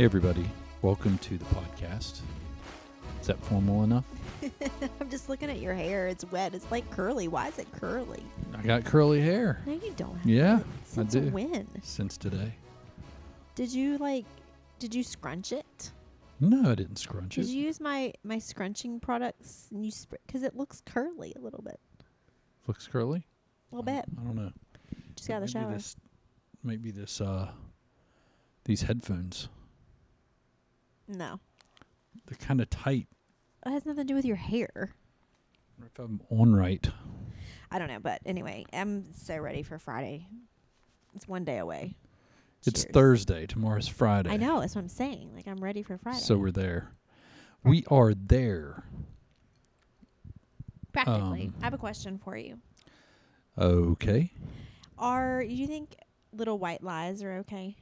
Hey, everybody. Welcome to the podcast. Is that formal enough? I'm just looking at your hair. It's wet. It's like curly. Why is it curly? I got curly hair No, you don't. Have Yeah, it. I Since do. when? since today. Did you like? Did you scrunch it? No, I didn't scrunch it. Did it. you use my my scrunching products? And you because it looks curly a little bit. Looks curly? A little bit. I don't know. Just got out of the Maybe shower. This, maybe this, uh, these headphones, No, they're kind of tight. it has nothing to do with your hair. If I'm on right. I don't know, but anyway, I'm so ready for Friday. It's one day away. It's Cheers. Thursday. Tomorrow's Friday. I know. That's what I'm saying. Like I'm ready for Friday. So we're there. We are there. practically, um, I have a question for you. Okay. Are you think little white lies are okay?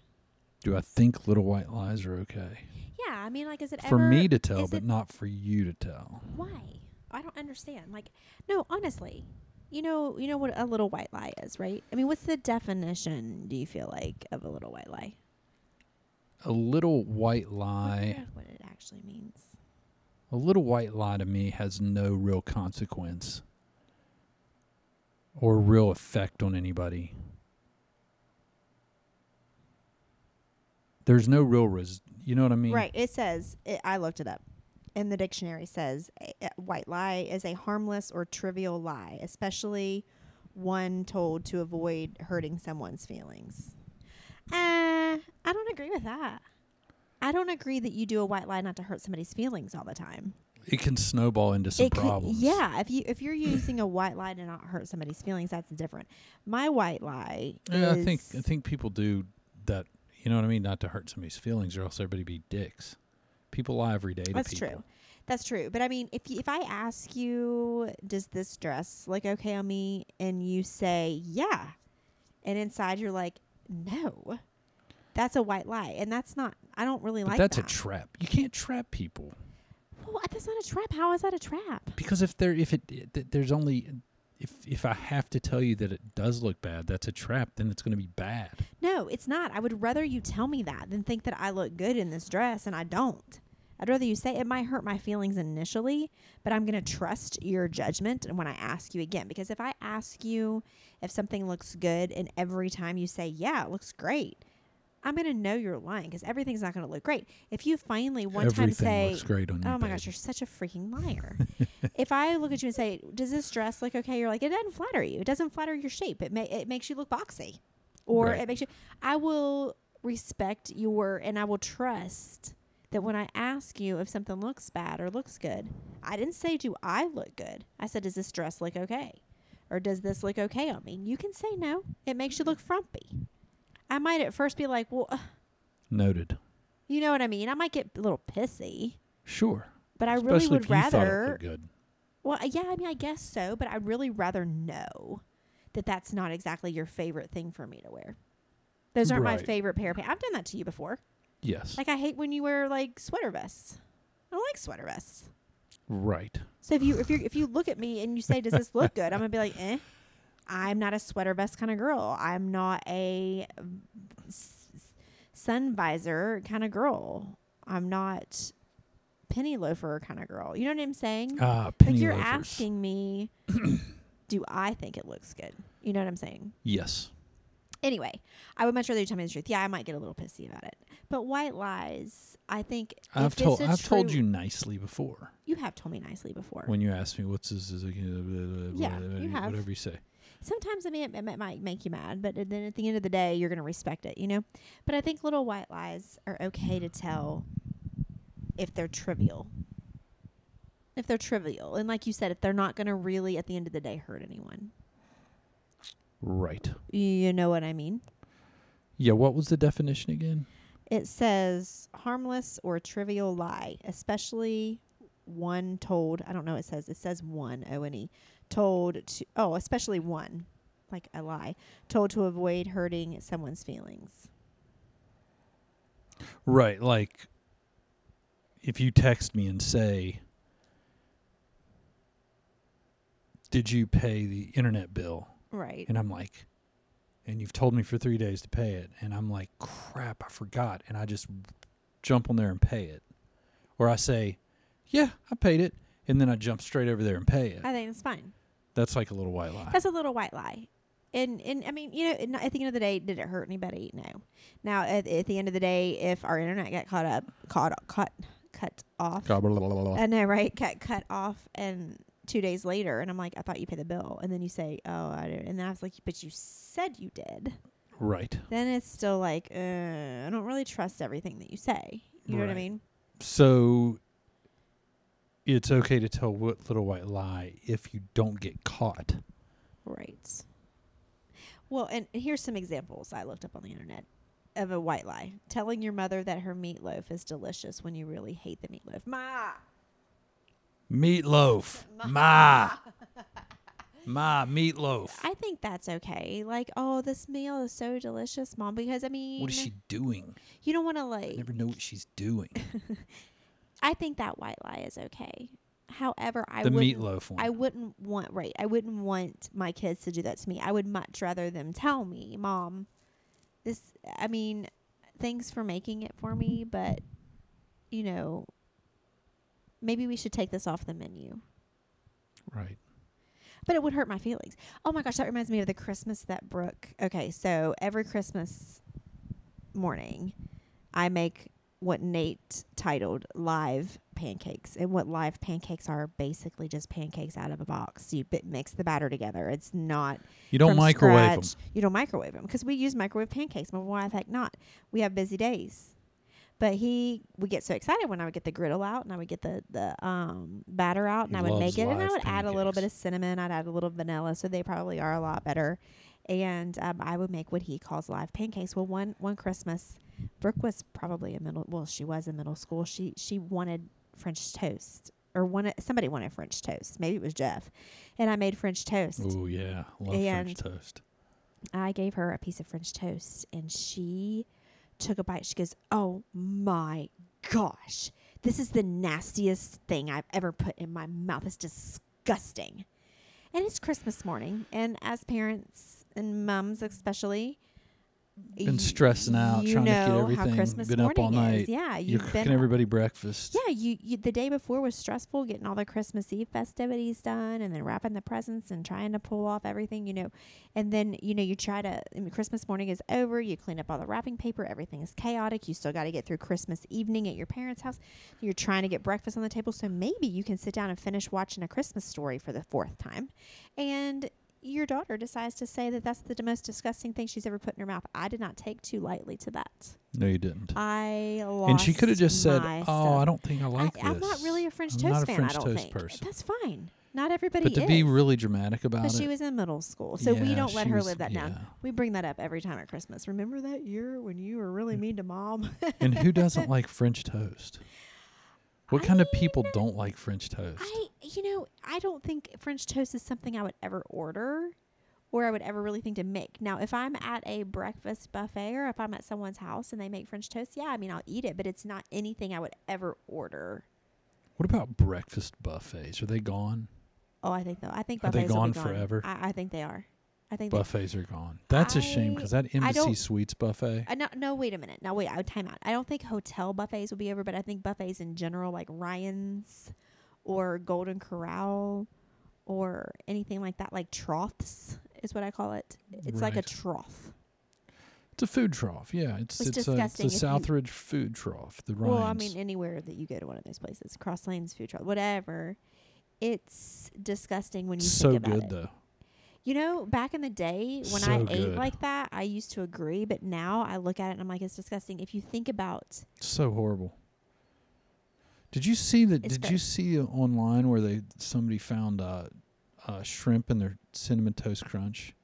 Do I think Little White Lies are okay? Yeah, I mean, like, is it ever? For ever me to tell, but not for you to tell. Why? I don't understand. Like, no, honestly, you know, you know what a little white lie is, right? I mean, what's the definition? Do you feel like of a little white lie? A little white lie. what it actually means. A little white lie to me has no real consequence or real effect on anybody. There's no real res. You know what I mean? Right. It says it, I looked it up. In the dictionary says a, a white lie is a harmless or trivial lie, especially one told to avoid hurting someone's feelings. Uh, I don't agree with that. I don't agree that you do a white lie not to hurt somebody's feelings all the time. It can snowball into some It could- problems. yeah, if you if you're using a white lie to not hurt somebody's feelings, that's different. My white lie Yeah, is I think I think people do that. You know what I mean? Not to hurt somebody's feelings, or else everybody be dicks. People lie every day to That's people. true. That's true. But I mean, if if I ask you, does this dress look okay on me, and you say yeah, and inside you're like, no, that's a white lie, and that's not. I don't really But like that's that. a trap. You can't trap people well, that's not a trap. How is that a trap? because if there if it th- there's only if if I have to tell you that it does look bad, that's a trap. Then it's going to be bad. No, it's not. I would rather you tell me that than think that I look good in this dress and I don't. I'd rather you say it might hurt my feelings initially, but I'm going to trust your judgment when I ask you again because if I ask you if something looks good and every time you say, "Yeah, it looks great." I'm going to know you're lying because everything's not going to look great. If you finally one time say, looks great on you. Oh my gosh, you're such a freaking liar. if I look at you and say, "Does this dress look okay?" You're like, "It doesn't flatter you. It doesn't flatter your shape. It ma- it makes you look boxy." Or Right. it makes you I will respect your and I will trust that when I ask you if something looks bad or looks good, I didn't say do I look good. I said does this dress look okay? Or does this look okay on me? You can say no. It makes you look frumpy. I might at first be like, "Well, uh, Noted. you know what I mean?" I might get a little pissy, Sure. but I really would if you thought it rather good. well, yeah, I mean, I guess so, but I'd really rather know that that's not exactly your favorite thing for me to wear. Those aren't my favorite pair of pants. I've done that to you before. Yes. Like, I hate when you wear like sweater vests. I don't like sweater vests. right. So if you if you if you look at me and you say, "Does this look good?" I'm gonna be like, "Eh." I'm not a sweater vest kind of girl. I'm not a sun visor kind of girl. I'm not penny loafer kind of girl. You know what I'm saying? Ah, penny like you're loafers. asking me, do I think it looks good? You know what I'm saying? Yes. Anyway, I would much rather you tell me the truth. Yeah, I might get a little pissy about it, but white lies. I think I've told I've told you nicely before You have told me nicely before. when you asked me what's this is Yeah, you have. whatever you say. Sometimes I mean it, it might make you mad, but then at the end of the day, you're gonna respect it. You know. But I think little white lies are okay to tell if they're trivial. If they're trivial, and like you said, if they're not gonna really at the end of the day hurt anyone. Right. You know what I mean? Yeah. What was the definition again? It says harmless or trivial lie, especially one told. I don't know. It says it says one O N E told to. Oh, especially one, like a lie told to avoid hurting someone's feelings. Right. Like if you text me and say, "Did you pay the internet bill?" Right. and I'm like, and you've told me for three days to pay it, and I'm like, crap, I forgot, and I just jump on there and pay it, or I say, "Yeah, I paid it," and then I jump straight over there and pay it. I think it's fine. That's like a little white lie. That's a little white lie. And and I mean, you know, at the end of the day, did it hurt anybody? No. Now, at, at the end of the day, if our internet got caught up, caught cut cut off. I know, right? Cut cut off, and two days later, and I'm like, I thought you paid the bill, and then you say, Oh, I didn't, and then I was like, But you said you did. Right. Then it's still like, uh, I don't really trust everything that you say. You know what I mean? So it's okay to tell what little white lie if you don't get caught. Right. Well, and here's some examples I looked up on the internet of a white lie. Telling your mother that her meatloaf is delicious when you really hate the meatloaf. Ma. Meatloaf. Ma. Ma, meatloaf. I think that's okay. Like, oh, this meal is so delicious, mom, because I mean, What is she doing? you don't want to I like never know what she's doing. I think that white lie is okay. However, I the wouldn't meatloaf one. I wouldn't want right. I wouldn't want my kids to do that to me. I would much rather them tell me, "Mom, this I mean, thanks for making it for me, but you know, maybe we should take this off the menu." right. But it would hurt my feelings. Oh my gosh, that reminds me of the Christmas that Brooke. Okay, so every Christmas morning, I make what Nate titled live pancakes. And what live pancakes are basically just pancakes out of a box. You bit, mix the batter together. It's not You don't microwave them. You don't microwave them because we use microwave pancakes. But why the heck not? We have busy days. But he would get so excited when I would get the griddle out and I would get the the um, batter out and He I would loves make it and I live would add a little bit of pancakes. cinnamon. I'd add a little vanilla, so they probably are a lot better. And um, I would make what he calls live pancakes. Well, one one Christmas, Brooke was probably a middle. Well, she was in middle school. She she wanted French toast or wanted somebody wanted French toast. Maybe it was Jeff, and I made French toast. Oh yeah, love And- French toast. I gave her a piece of French toast and she took a bite. She goes, Oh my gosh, this is the nastiest thing I've ever put in my mouth. It's disgusting. And it's Christmas morning. And as parents and mums, especially, Been stressing out, you trying to get how everything. Christmas Been up all morning night. is. Yeah, You're cooking everybody breakfast. yeah, you, you the day before was stressful getting all the Christmas Eve festivities done and then wrapping the presents and trying to pull off everything, you know. And then, you know, you try to I mean, Christmas morning is over, you clean up all the wrapping paper, everything is chaotic. You still got to get through Christmas evening at your parents' house. You're trying to get breakfast on the table, so maybe you can sit down and finish watching a Christmas story for the fourth time. And your daughter decides to say that that's the most disgusting thing she's ever put in her mouth. I did not take too lightly to that. No, you didn't. I lost and she could have just said, "Oh, stuff. I don't think I like I, this." I'm not really a French I'm toast not a fan. French I don't toast think person. that's fine. Not everybody But to is. be really dramatic about but it, But she was in middle school, so we don't let her was- live that down. We bring that up every time at Christmas. Remember that year when you were really mm. mean to mom? and who doesn't like French toast? What kind of people don't like French toast? I, you know, I don't think French toast is something I would ever order. Or I would ever really think to make. Now, if I'm at a breakfast buffet or if I'm at someone's house and they make French toast, yeah, I mean, I'll eat it, but it's not anything I would ever order. what about breakfast buffets? Are they gone? Oh, I think though. I think Are they buffets will be gone forever? I, I think they are. I think Buffets are gone. That's a shame because that Embassy Suites buffet. Uh, no, no, wait a minute. Now, wait, I would time out. I don't think hotel buffets will be over, but I think buffets in general, like Ryan's or Golden Corral or anything like that, like troughs is what I call it. It's like a trough. It's a food trough. Yeah, it's It's it's, a, it's disgusting a Southridge food trough. The Ryan's. Well, I mean, anywhere that you go to one of those places, Cross Lanes Food trough, whatever. It's disgusting when you so think about good it. though. You know, back in the day when So I ate like that, I used to agree, but now I look at it and I'm like, it's disgusting. If you think about So horrible. Did you see that? Did gross. you see online where they somebody found uh, uh, shrimp in their cinnamon toast crunch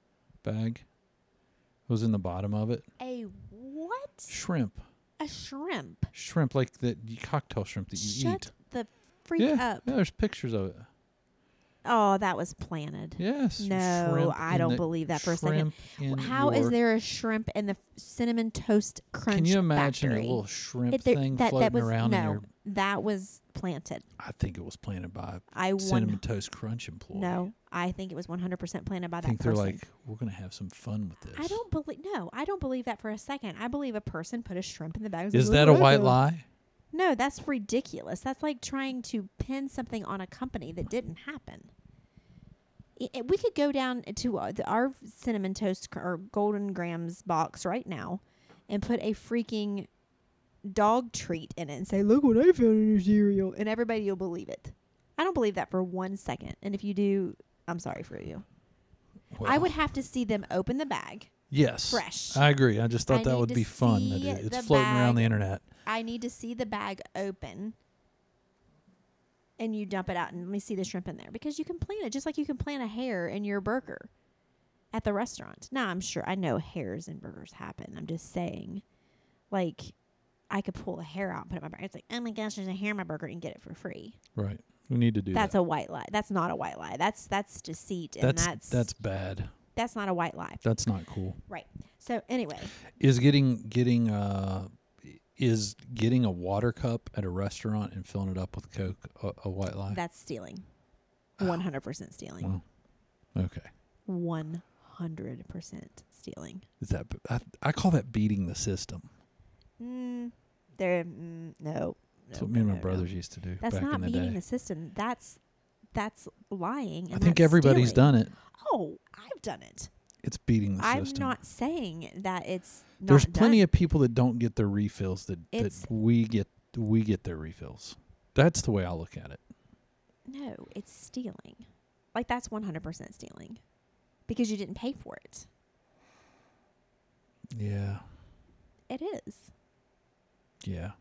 bag? It was in the bottom of it. a what? Shrimp, A shrimp. shrimp like the cocktail shrimp that you Shut eat. the freak yeah, up. yeah. There's pictures of it. Oh, that was planted. Yes. No, I don't believe that for a second. How is there a shrimp in the cinnamon toast crunch? Can you imagine factory? a little shrimp It- there- thing that, floating that was around in no, your? that was planted. I think it was planted by I a one cinnamon toast crunch employee. no, I think it was 100% planted by I that I think they're like, we're gonna have some fun with this. I don't believe no, I don't believe that for a second. I believe a person put a shrimp in the bag. Is that a "Look what I white lie? No, that's ridiculous. That's like trying to pin something on a company that didn't happen. I- I- we could go down to uh, the, our cinnamon toast or Golden Grahams box right now and put a freaking dog treat in it and say, "Look what I found in your cereal," and everybody will believe it. I don't believe that for one second. And if you do, I'm sorry for you. I would have to see them open the bag Yes. fresh. I agree. I just thought I that would be fun. It, it's floating around the internet. I need to see the bag open and you dump it out and let me see the shrimp in there because you can plant it just like you can plant a hair in your burger at the restaurant. Now, I'm sure I know hairs in burgers happen. I'm just saying, like, I could pull a hair out and put it in my burger. It's like, oh my gosh, there's a hair in my burger and get it for free. Right. We need to do That's that. a white lie. That's not a white lie. That's that's deceit and that's that's that's bad. That's not a white lie. That's not cool. Right. So anyway, Is getting getting uh is getting a water cup at a restaurant and filling it up with Coke a, a white lie? that's stealing. Oh. 100% stealing. Well, okay. 100% stealing. Is that I, I call that beating the system. Mm, there, mm, no. That's no, what me and my no, brothers no. used to do That's back not in the beating day. the system. That's that's lying. I think everybody's stealing. done it. Oh, I've done it. It's beating the system. I'm not saying that it's. Not There's plenty done. of people that don't get their refills that, that we get we get their refills. That's the way I look at it. No, it's stealing. Like that's 100% stealing, because you didn't pay for it. Yeah. It is. Yeah.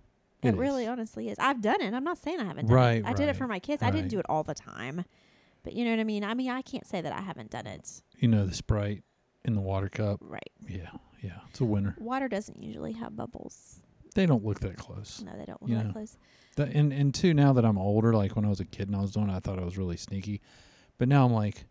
It, is. really, honestly is. I've done it. I'm not saying I haven't done Right, it. I did it for my kids. I didn't do it all the time, but you know what I mean. I mean, I can't say that I haven't done it. You know the Sprite in the water cup. Right. Yeah. Yeah. It's a winner. Water doesn't usually have bubbles. They don't look that close. No, they don't look You that know. close. That, and and two, now that I'm older, like when I was a kid and I was doing it, I thought I was really sneaky. But now I'm like,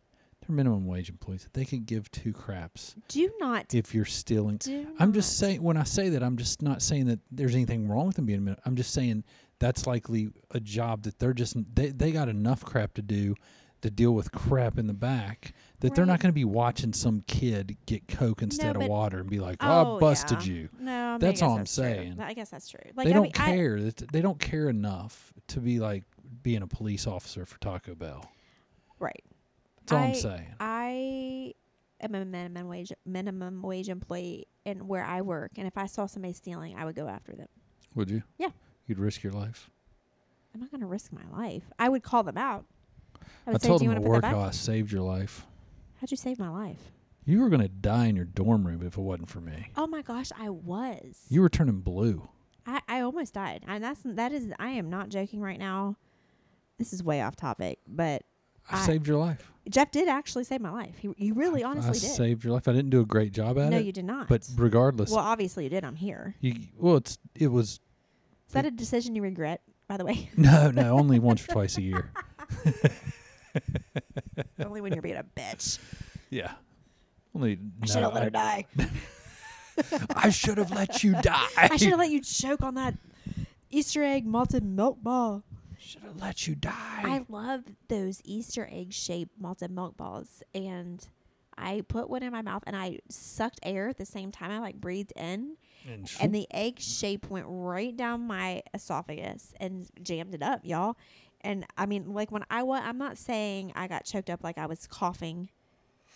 they're minimum wage employees. They could give two craps Do not. if you're stealing. I'm just saying when I say that, I'm just not saying that there's anything wrong with them being. a min- I'm just saying that's likely a job that they're just they they got enough crap to do to deal with crap in the back that they're not going to be watching some kid get coke instead but- of water and be like, "Oh, Oh, I busted yeah. you." No, I mean, I That's guess all I'm that's true. saying. I guess that's true. Like they I don't mean, care. That they don't care enough to be like being a police officer for Taco Bell. right. That's all I- I'm saying. I am a minimum wage minimum wage employee in where I work, and if I saw somebody stealing, I would go after them. Would you? Yeah. You'd risk your life. I'm not going to risk my life. I would call them out. I I, say, told "Do them at to work how? I saved your life. How'd you save my life? You were going to die in your dorm room if it wasn't for me. Oh my gosh, I was. You were turning blue. I, I almost died, and that's that is I am not joking right now. This is way off topic, but I, I- saved your life. Jeff did actually save my life. He, he really honestly I did. saved your life. I didn't do a great job at no, it, you did not. but regardless, well, obviously you did. I'm here. you well, it's it was Is that a decision you regret? By the way, no, no, only once or twice a year. only when you're being a bitch. Yeah, only. I should have let her die. I should have let you die. I should have let you choke on that Easter egg malted milk ball. Should have let you die. I love those Easter egg shaped malted milk balls, and I put one in my mouth and I sucked air at the same time. I like breathed in, and and the egg shape went right down my esophagus and jammed it up, y'all. And I mean, like when I was, I'm not saying I got choked up like I was coughing.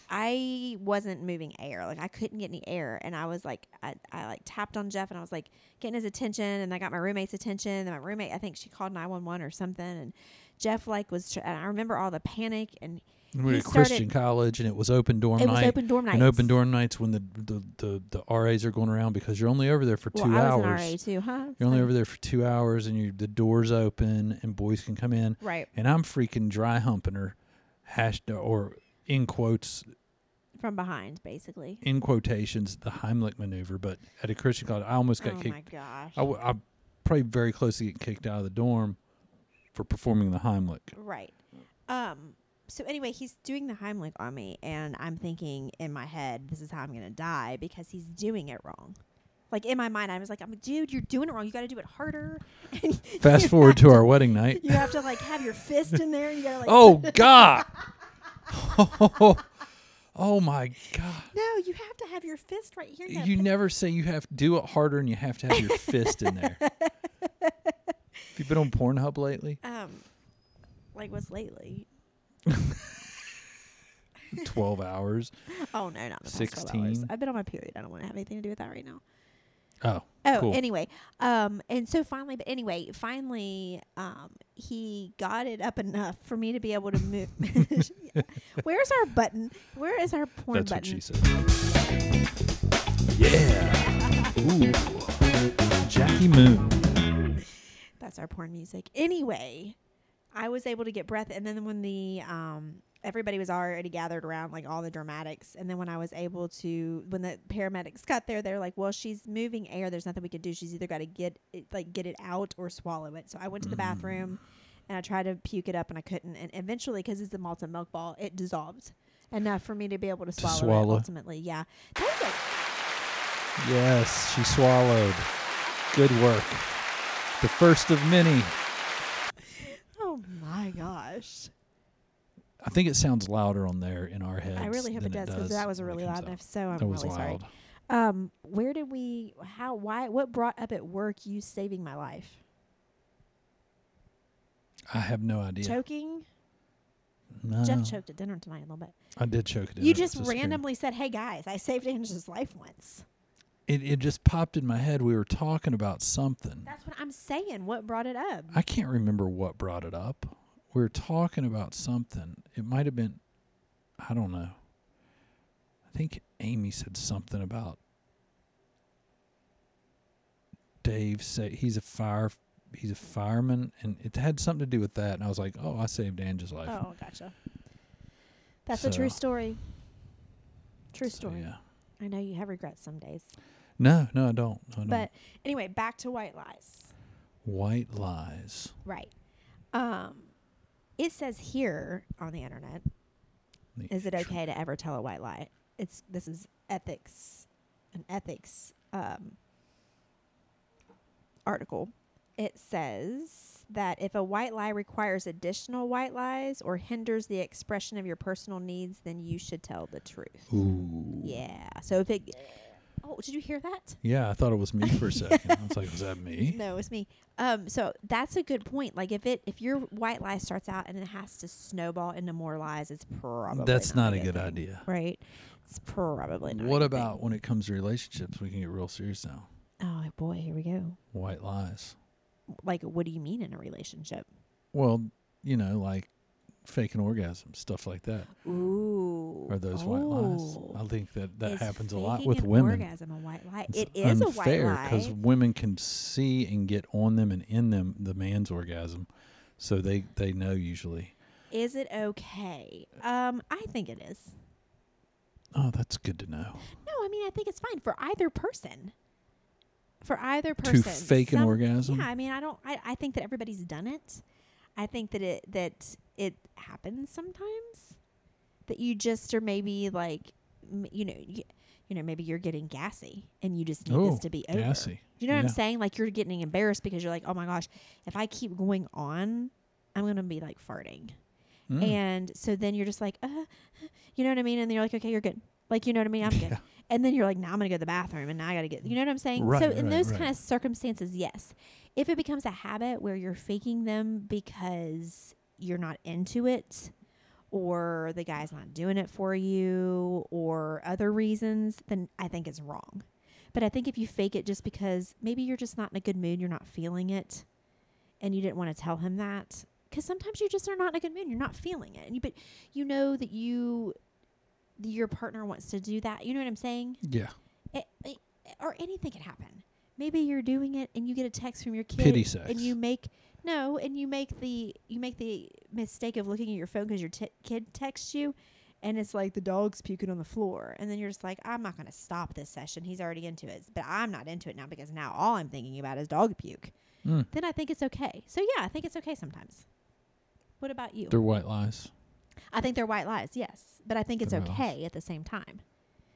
I wasn't moving air. Like I couldn't get any air. And I was like, I, I like tapped on Jeff and I was like getting his attention. And I got my roommate's attention. And my roommate, I think she called 911 or something. And Jeff like was, tr- and I remember all the panic and we were at Christian college, and it was open dorm it night. was open dorm nights. and open dorm nights when the, the the the RAs are going around because you're only over there for well, two I hours. RA too, huh? You're only over there for two hours, and you the doors open, and boys can come in. Right. And I'm freaking dry humping her, hash or in quotes, From behind, basically. in quotations, the Heimlich maneuver. But at a Christian college, I almost got oh kicked. my gosh. I, w- I probably very close to getting kicked out of the dorm for performing the Heimlich. Right. Um, so anyway, he's doing the Heimlich on me, and I'm thinking in my head, this is how I'm gonna die because he's doing it wrong. Like in my mind, I was like, "I'm dude, you're doing it wrong. You got to do it harder." And Fast forward have to our wedding night. You have to like have your fist in there, and you gotta like. Oh God. oh my God. No, you have to have your fist right here. You never say you have to do it harder and you have to have your fist in there. Have you been on Pornhub lately? um, like what's lately? 12 hours. Oh no, not the past 12 hours. 16. I've been on my period. I don't want to have anything to do with that right now. Oh. Oh, Cool. anyway, um, and so finally, but anyway, finally, um, he got it up enough for me to be able to move. Where's our button? Where is our porn That's what button? she said. Yeah. Ooh. Jackie Moon. That's our porn music. Anyway, I was able to get breath, and then when the um, everybody was already gathered around, like all the dramatics, and then when I was able to, when the paramedics got there, they're like, "Well, she's moving air. There's nothing we can do. She's either got to get it, like get it out or swallow it." So I went to the bathroom, mm. and I tried to puke it up, and I couldn't. And eventually, because it's a malted milk ball, it dissolved enough for me to be able to swallow, swallow. it. Ultimately, yeah. A Yes, she swallowed. Good work. The first of many. Oh my gosh. I think it sounds louder on there in our heads. I really hope it does because that was really loud. And if so, I'm That was really loud. sorry. Um, where did we? How? Why? What brought up at work you saving my life? I have no idea. Choking. no, Jeff choked at dinner tonight a little bit. I did choke it. in. You just was scary. randomly said, "Hey guys, I saved Angela's life once." It it just popped in my head. We were talking about something. That's what I'm saying. What brought it up? I can't remember what brought it up. We were talking about something. It might have been, I don't know. I think Amy said something about Dave. Say he's a fire. He's a fireman, and it had something to do with that. And I was like, "Oh, I saved Angie's life." oh, gotcha. That's a true story. True So, story. yeah. I know you have regrets some days, No, no, I don't. No, no. but anyway, back to white lies. white lies. Right. Um, it says here on the internet The Is it okay to ever tell a white lie? It's this is ethics, an ethics um, article. It says that if a white lie requires additional white lies or hinders the expression of your personal needs, then you should tell the truth. Ooh. Yeah. So if it, oh, did you hear that? Yeah, I thought it was me for a second. I was like, "Was that me?" No, it's me. Um, so that's a good point. Like if it if your white lie starts out and it has to snowball into more lies, it's probably That's not a good thing, idea. right? It's probably not. What about thing. when it comes to relationships? We can get real serious now. Oh boy, here we go. White lies. Like, what do you mean in a relationship? Well, you know, like faking orgasms, stuff like that. Ooh, Are those white lies? Oh. I think that that Is happens a lot with an women. Orgasm, a white lie. It's it is a white unfair because women can see and get on them and in them the man's orgasm, so they they know usually. Is it okay? Um, I think it is. Oh, that's good to know. No, I mean I think it's fine for either person. For either person to fake an orgasm. Yeah, I mean I don't. I, I think that everybody's done it. I think that it that it happens sometimes. That you just are maybe like, m- you know, you, you know, maybe you're getting gassy and you just need this to be over. gassy. You know what I'm Yeah. saying? Like you're getting embarrassed because you're like, oh my gosh, if I keep going on, I'm gonna be like farting. Mm. And so then you're just like, uh, you know what I mean? And then you're like, okay, you're good. Like, you know what I mean? I'm good. Yeah. And then you're like, now I'm going to go to the bathroom and now I got to get, you know what I'm saying? Right, so in right, those right. kind of circumstances, yes. If it becomes a habit where you're faking them because you're not into it or the guy's not doing it for you or other reasons, then I think it's wrong. But I think if you fake it just because maybe you're just not in a good mood, you're not feeling it, and you didn't want to tell him that, because sometimes you just are not in a good mood, you're not feeling it, and you but you know that you your partner wants to do that. You know what I'm saying? yeah. It, it, or anything can happen. Maybe you're doing it and you get a text from your kid and you make no, and you make the you make the mistake of looking at your phone because your t- kid texts you, and it's like the dog's puking on the floor, and then you're just like, I'm not going to stop this session. He's already into it, but I'm not into it now because now all I'm thinking about is dog puke. Mm. Then I think it's okay. So yeah, I think it's okay sometimes. What about you? They're white lies. I think they're white lies, yes, but I think it's They're okay at the same time.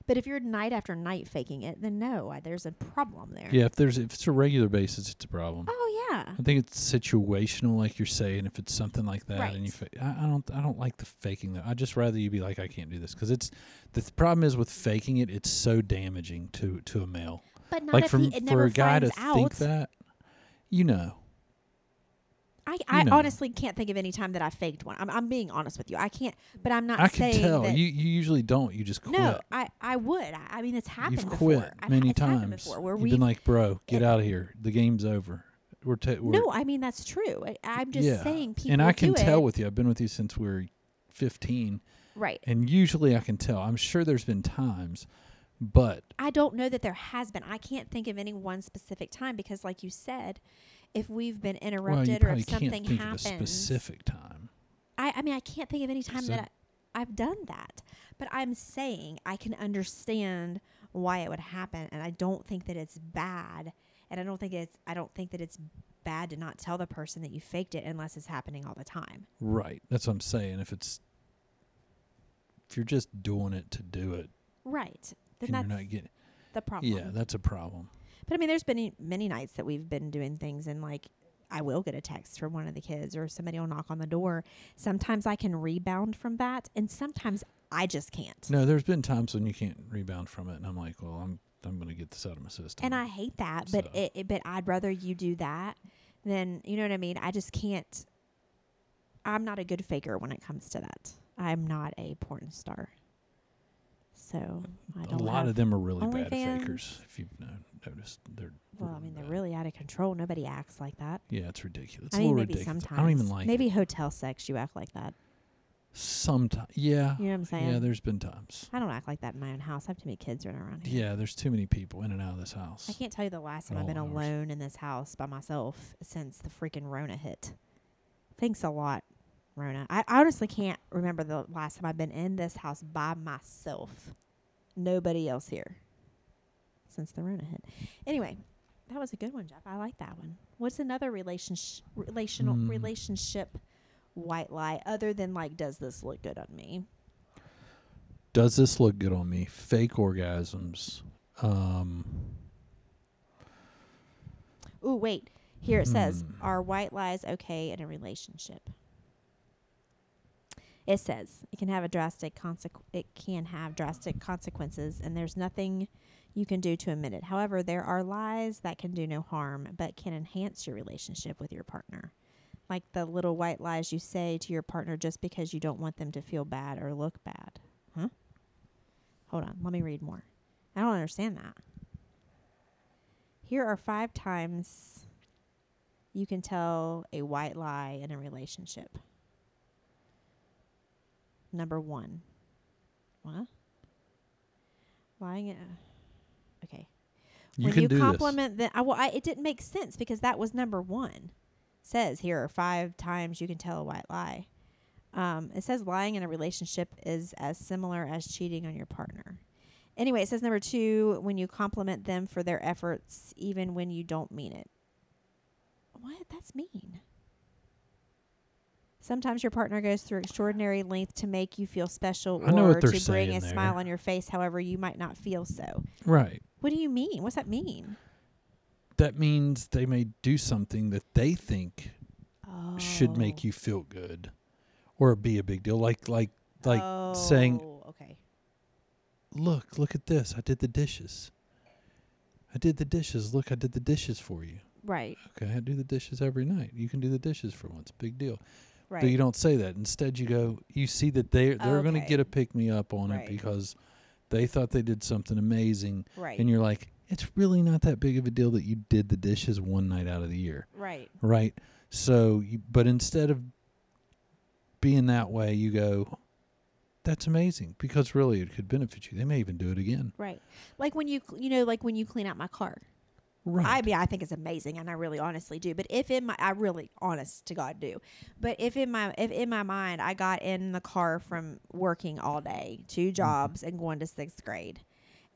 But if you're night after night faking it, then no, I, there's a problem there. Yeah, if there's if it's a regular basis, it's a problem. Oh yeah. I think it's situational, like you're saying. If it's something like that, and you, fa- I, I don't, I don't like the faking that. I just rather you be like, I can't do this, because it's the th- problem is with faking it. It's so damaging to to a male. But not like if for he, it for never a guy to out. think that, you know, I, I know. honestly can't think of any time that I faked one. I'm, I'm being honest with you. I can't, but I'm not I can tell you. You usually don't. You just quit. no, I, I would. I, I mean, it's happened You've before. quit I've- many it's times. before where You've been like, bro, get it- out of here. The game's over. We're, ta- we're no, I mean that's true. I, I'm just yeah. saying people and I can tell it. with you. I've been with you since we were 15, right. and usually I can tell. I'm sure there's been times, but I don't know that there has been. I can't think of any one specific time because, like you said, if we've been well, interrupted or if something can't think happens, of a specific time. I, I mean, I can't think of any time So- that I, I've done that. But I'm saying I can understand why it would happen, and I don't think that it's bad. And I don't think it's I don't think that it's bad to not tell the person that you faked it unless it's happening all the time. Right. That's what I'm saying. If it's if you're just doing it to do it, Right. Then that's not getting the problem. yeah, that's a problem. But I mean, there's been many nights that we've been doing things, and like I will get a text from one of the kids, or somebody will knock on the door. Sometimes I can rebound from that, and sometimes I just can't. No, there's been times when you can't rebound from it, and I'm like, well, I'm I'm gonna get this out of my system. And I hate that, but it, it, but I'd rather you do that than you know what I mean. I just can't. I'm not a good faker when it comes to that. I'm not a porn star, so I a lot of them are really bad OnlyFans. fakers. If you've noticed, they're Well, I mean, they're really out of control. Nobody acts like that. yeah, it's ridiculous. I It's a mean, little maybe ridiculous. sometimes. I don't even like maybe it. hotel sex. You act like that. Sometimes, yeah, You know what I'm saying? yeah. There's been times. I don't act like that in my own house. I have too many kids running around here. Yeah, there's too many people in and out of this house. I can't tell you the last time I've been hours. alone in this house by myself since the freaking Rona hit. Thanks a lot, Rona. I honestly can't remember the last time I've been in this house by myself. Nobody else here since the Rona hit. Anyway, that was a good one, Jeff. I like that one. What's another relationship relational Hmm. relationship white lie other than like does this look good on me? Does this look good on me? Fake orgasms. Um, Ooh, wait. Here it says, Hmm. "Are white lies okay in a relationship?" It says it can have a drastic consequ- it can have drastic consequences, and there's nothing you can do to omit it. However, there are lies that can do no harm, but can enhance your relationship with your partner, like the little white lies you say to your partner just because you don't want them to feel bad or look bad. Huh? Hold on, let me read more. I don't understand that. Here are five times you can tell a white lie in a relationship. Number one. What? Lying. Uh, okay. you when can you do this. compliment the, I, well, I, it didn't make sense because that was number one. Says here are five times you can tell a white lie. Um, it says lying in a relationship is as similar as cheating on your partner. Anyway, it says number two, when you compliment them for their efforts, even when you don't mean it. What? That's mean. Sometimes your partner goes through extraordinary length to make you feel special I or to bring a saying smile on your face. However, you might not feel so. Right. What do you mean? What's that mean? That means they may do something that they think Oh. should make oh. you feel good, or be a big deal. Like like like saying, Oh, okay. "Look, look at this! I did the dishes. I did the dishes. Look, I did the dishes for you. Right. Okay, I do the dishes every night. You can do the dishes for once. Big deal." Right. But you don't say that. Instead, you go. You see that they they're going to get a pick me up on Right. it because they thought they did something amazing, right. and you're like, "It's really not that big of a deal that you did the dishes one night out of the year." right. right? So, you, but instead of being that way, you go, "That's amazing," because really it could benefit you. They may even do it again, Right. Like when you you know like when you clean out my car. right? I mean I think it's amazing and I really honestly do. But if in my I really honest to God do. But if in my if in my mind I got in the car from working all day, two mm-hmm. jobs and going to 6th grade.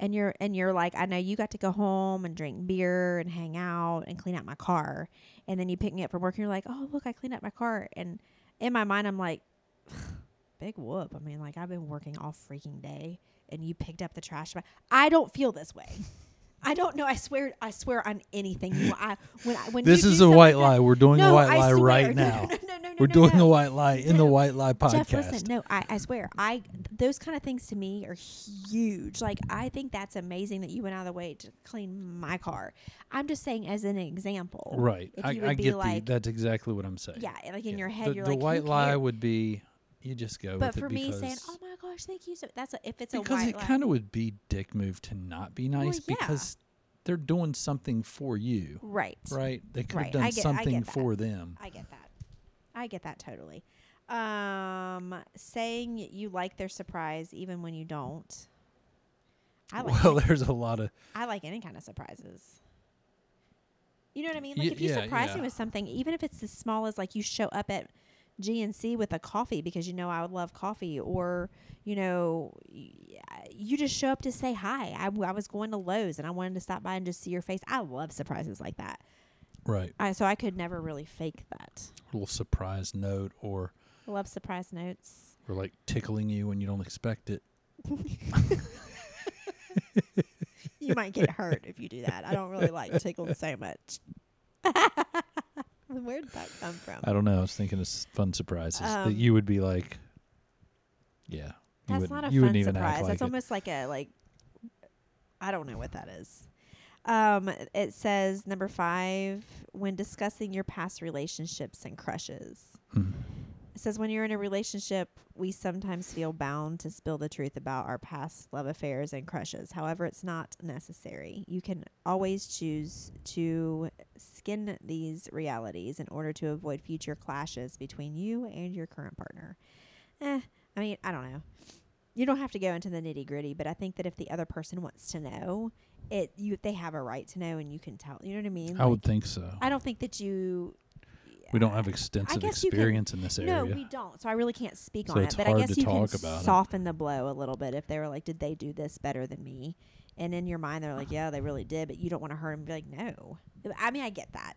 And you're and you're like I know you got to go home and drink beer and hang out and clean out my car. And then you pick me up from work and you're like, "Oh, look, I cleaned up my car." And in my mind I'm like big whoop. I mean, like I've been working all freaking day, and you picked up the trash bag. I don't feel this way. I don't know. I swear. I swear on anything. I, when I, when This is a white lie. We're doing a white I lie swear. right No, now. No, no, We're doing a white lie in the white lie podcast. Jeff, listen, no, I, I swear, I those kind of things to me are huge. Like I think that's amazing that you went out of the way to clean my car. I'm just saying as an example. Right. I, I get like- the. That's exactly what I'm saying. Yeah, like in Yeah. your head, the, you're like, the like, white lie would be you just go But with for me, saying, "Oh my gosh, thank you," so that's a, if it's a because white it kind of would be dick move to not be nice yeah. because they're doing something for you, right. right? They could Right. have done get- something for them. I get that. I get that totally. Um, saying you like their surprise even when you don't. I like. well, any, there's a lot of I like any kind of surprises. You know what I mean? Like Ye- if you yeah, surprise yeah. me with something, even if it's as small as like you show up at GNC with a coffee because you know I would love coffee, or you know y- you just show up to say hi. I, w- I was going to Lowe's and I wanted to stop by and just see your face. I love surprises like that. Right I, so I could never really fake that. little surprise note or I love surprise notes. or like tickling you when you don't expect it. You might get hurt if you do that. I don't really like tickling so much. Where did that come from? I don't know. I was thinking of fun surprises that Um, you would be like, yeah. That's wouldn't, a you fun wouldn't even surprise. like That's it. almost like a like. I don't know what that is. Um, it says number five when discussing your past relationships and crushes. Mhm. It says when you're in a relationship, we sometimes feel bound to spill the truth about our past love affairs and crushes. However, it's not necessary. You can always choose to skin these realities in order to avoid future clashes between you and your current partner. Eh, I mean, I don't know. You don't have to go into the nitty gritty, but I think that if the other person wants to know, it you they have a right to know, and you can tell. You know what I mean? I would think so. I don't think that you. we don't have extensive you can- experience in this area. No, we don't. So I really can't speak So on it. But I guess you can about it. soften the blow a little bit if they were like, "Did they do this better than me?" And in your mind, they're like, "Yeah, they really did," but you don't want to hurt them. Be like, "No." I mean, I get that.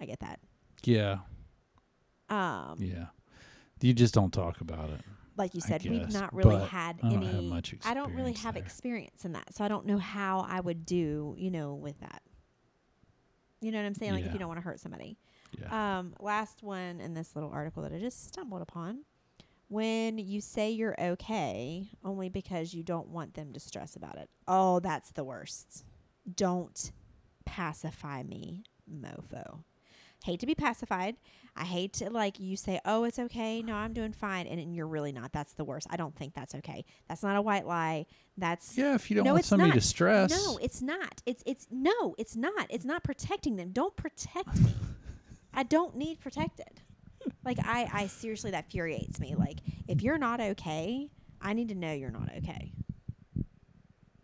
I get that. yeah, Um, yeah. You just don't talk about it. Like you said, we've not really had I any. I don't really have there. experience in that, so I don't know how I would do. You know, with that. You know what I'm saying? Like if you don't want to hurt somebody. Yeah. Um, last one in this little article that I just stumbled upon. When you say you're okay only because you don't want them to stress about it. Oh, that's the worst. Don't pacify me, mofo. Hate to be pacified. I hate to like you say, "Oh, it's okay. No, I'm doing fine," and, and you're really not. That's the worst. I don't think that's okay. That's not a white lie. That's yeah, if you don't No, want somebody not. to stress. no, it's not. It's it's no, it's not. It's not protecting them. Don't protect me. I don't need protected. Like I I seriously that infuriates me. Like if you're not okay, I need to know you're not okay.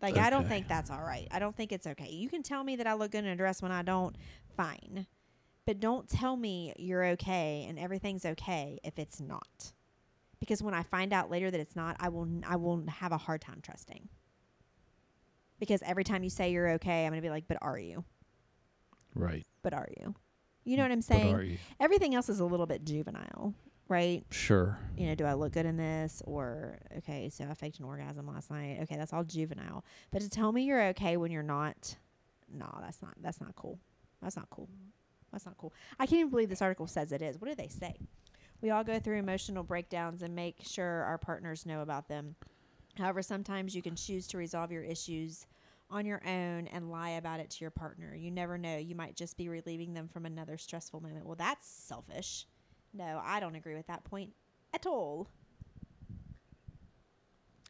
Like I don't think that's all right. I don't think it's okay. You can tell me that I look good in a dress when I don't, fine. But don't tell me you're okay and everything's okay if it's not. Because when I find out later that it's not, I will n- I will have a hard time trusting. Because every time you say you're okay, I'm going to be like, "But are you? right. But are you?" You know what I'm saying? are you? Everything else is a little bit juvenile, right? Sure. You know, do I look good in this? Or, okay, so I faked an orgasm last night. Okay, that's all juvenile. But to tell me you're okay when you're not, no, that's not, that's not cool. That's not cool. That's not cool. I can't even believe this article says it is. What do they say? We all go through emotional breakdowns and make sure our partners know about them. However, sometimes you can choose to resolve your issues on your own and lie about it to your partner. You never know. You might just be relieving them from another stressful moment. Well, that's selfish. No, I don't agree with that point at all.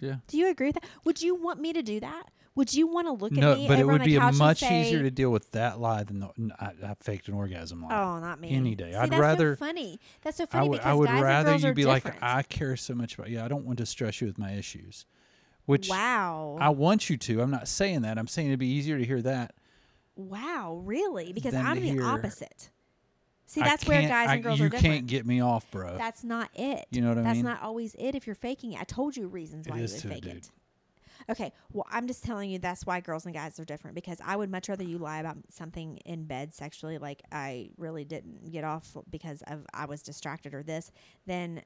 Yeah. Do you agree with that? Would you want me to do that? Would you want to look No, at me but it would be much say, easier to deal with that lie than the, I, I faked an orgasm lie. Oh, not me. Any day. See, I'd rather. that's So funny. That's so I funny would, because I would guys rather and girls you be different. like, I care so much about you. I don't want to stress you with my issues. Which wow. I want you to. I'm not saying that. I'm saying it'd be easier to hear that. wow, really? Because I'm the hear- opposite. See, that's where guys and girls you are different. You can't get me off, bro. That's not it. You know what I That's mean? That's not always it if you're faking it. I told you reasons It why you is would to a fake dude. it. Okay, well, I'm just telling you that's why girls and guys are different because I would much rather you lie about something in bed sexually, like I really didn't get off because of I was distracted or this, than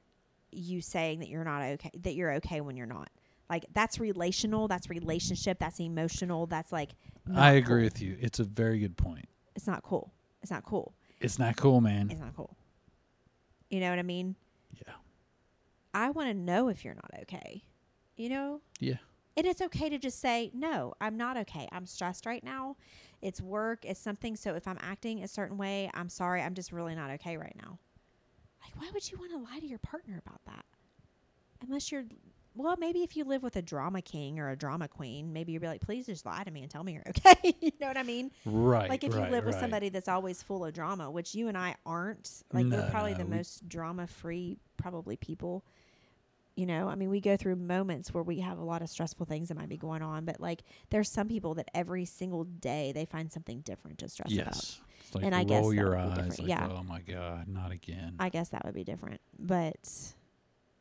you saying that you're not okay, that you're okay when you're not. Like that's relational, that's relationship, that's emotional, that's like. I agree cool. with you. It's a very good point. It's not cool. It's not cool. It's not cool, man. It's not cool. You know what I mean? Yeah. I want to know if you're not okay. You know? Yeah. And it's okay to just say, no, I'm not okay. I'm stressed right now. It's work, it's something. So if I'm acting a certain way, I'm sorry. I'm just really not okay right now. Like, why would you want to lie to your partner about that? Unless you're, well, maybe if you live with a drama king or a drama queen, maybe you'd be like, please just lie to me and tell me you're okay. you know what I mean? Right. like if right, you live with somebody that's always full of drama, which you and I aren't. Like No, we're probably no, the we- most drama free probably people. You know, I mean, we go through moments where we have a lot of stressful things that might be going on, but like there's some people that every single day they find something different to stress about. Yes. It's like And I guess your would be eyes. different. Like, Yeah. oh my God, not again. I guess that would be different, but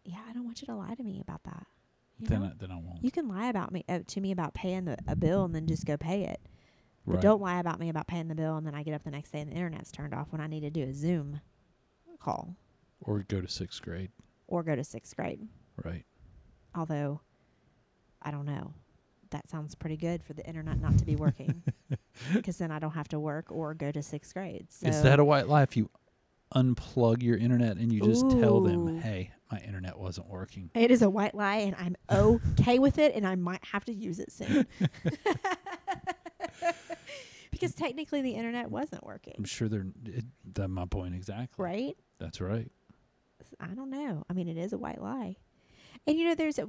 yeah, I don't want you to lie to me about that. You then, know? I, then I won't. you can lie about me uh, to me about paying the, a bill and then just go pay it. But right. don't lie about me about paying the bill and then I get up the next day and the internet's turned off when I need to do a Zoom call Or go to sixth grade. or go to sixth grade. Right. Although, I don't know. That sounds pretty good for the internet not to be working because then I don't have to work or go to sixth grade. So Is that a white lie if you unplug your internet and you just tell them, hey, wasn't working? it is a white lie and I'm okay with it and I might have to use it soon. because technically the internet wasn't working. I'm sure they're. It, that's my point exactly. right? That's right. I don't know. I mean, it is a white lie. And you know, there's a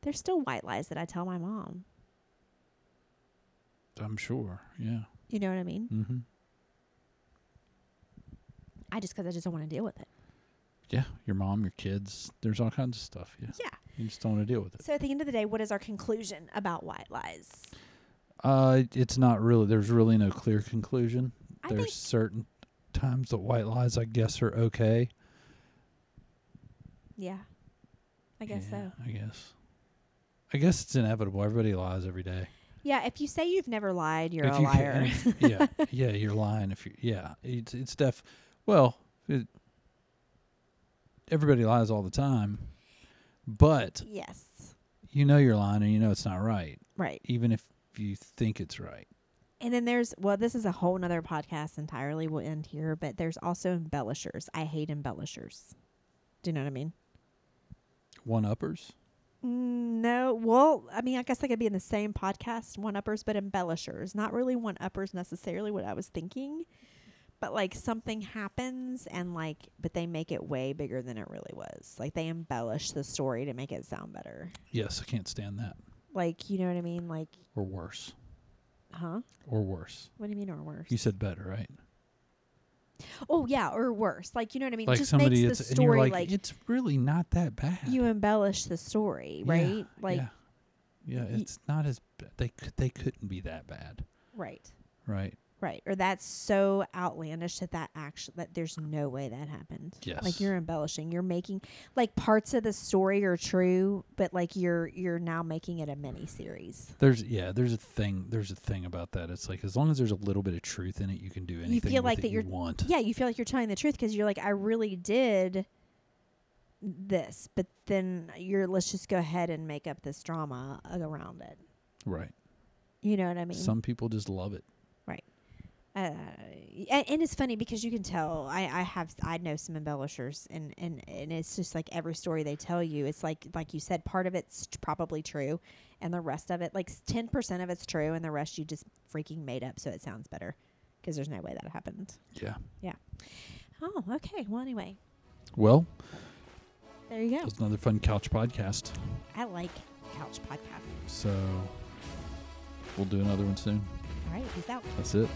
there's still white lies that I tell my mom. I'm sure. Yeah. You know what I mean? Mm-hmm. I just because I just don't want to deal with it. Yeah. Your mom, your kids. There's all kinds of stuff. Yeah. Yeah. You just don't want to deal with it. So at the end of the day, what is our conclusion about white lies? Uh, it's not really. There's really no clear conclusion. I there's certain times that white lies, I guess, are okay. yeah, I guess Yeah, so. I guess. I guess it's inevitable. Everybody lies every day. Yeah, if you say you've never lied, you're If a you liar. if- yeah, yeah, you're lying. If you, yeah, it's it's def. Well, it, everybody lies all the time, but yes, you know you're lying and you know it's not right, right. even if you think it's right. And then there's well, this is a whole nother podcast entirely. We'll end here, but there's also embellishers. I hate embellishers. Do you know what I mean? One uppers. Mm, no, well, I mean, I guess they could be in the same podcast, one uppers, but embellishers. Not really one uppers necessarily what I was thinking, but like something happens and like, but they make it way bigger than it really was. Like they embellish the story to make it sound better. Yes, I can't stand that. Like, you know what I mean? Like, Or worse. huh? Or worse. What do you mean, or worse? You said better, right? oh, yeah, or worse. Like, you know what I mean? like Just somebody, makes the story like, like, it's really not that bad. you embellish the story, Yeah, right? Like, yeah, yeah, y- it's not as ba- they could they couldn't be that bad, right. right? Right. Or that's so outlandish that that actually that there's no way that happened. Yes. Like you're embellishing. You're making like parts of the story are true, but like you're you're now making it a mini series. There's yeah, there's a thing there's a thing about that. It's like as long as there's a little bit of truth in it, you can do anything. you feel like that you want. Yeah, you feel like you're telling the truth because you're like, I really did this, but then you're let's just go ahead and make up this drama around it. Right. You know what I mean? Some people just love it. Uh, and, it's funny because you can tell I, I have I know some embellishers and, and and it's just like every story they tell you it's like like you said part of it's probably true and the rest of it like ten percent of it's true and the rest you just freaking made up so it sounds better because there's no way that happened. Yeah. Yeah oh, okay. Well, anyway, Well, there you go. was another fun couch podcast. I like couch podcasts. So we'll do another one soon. All right, peace out. That's it.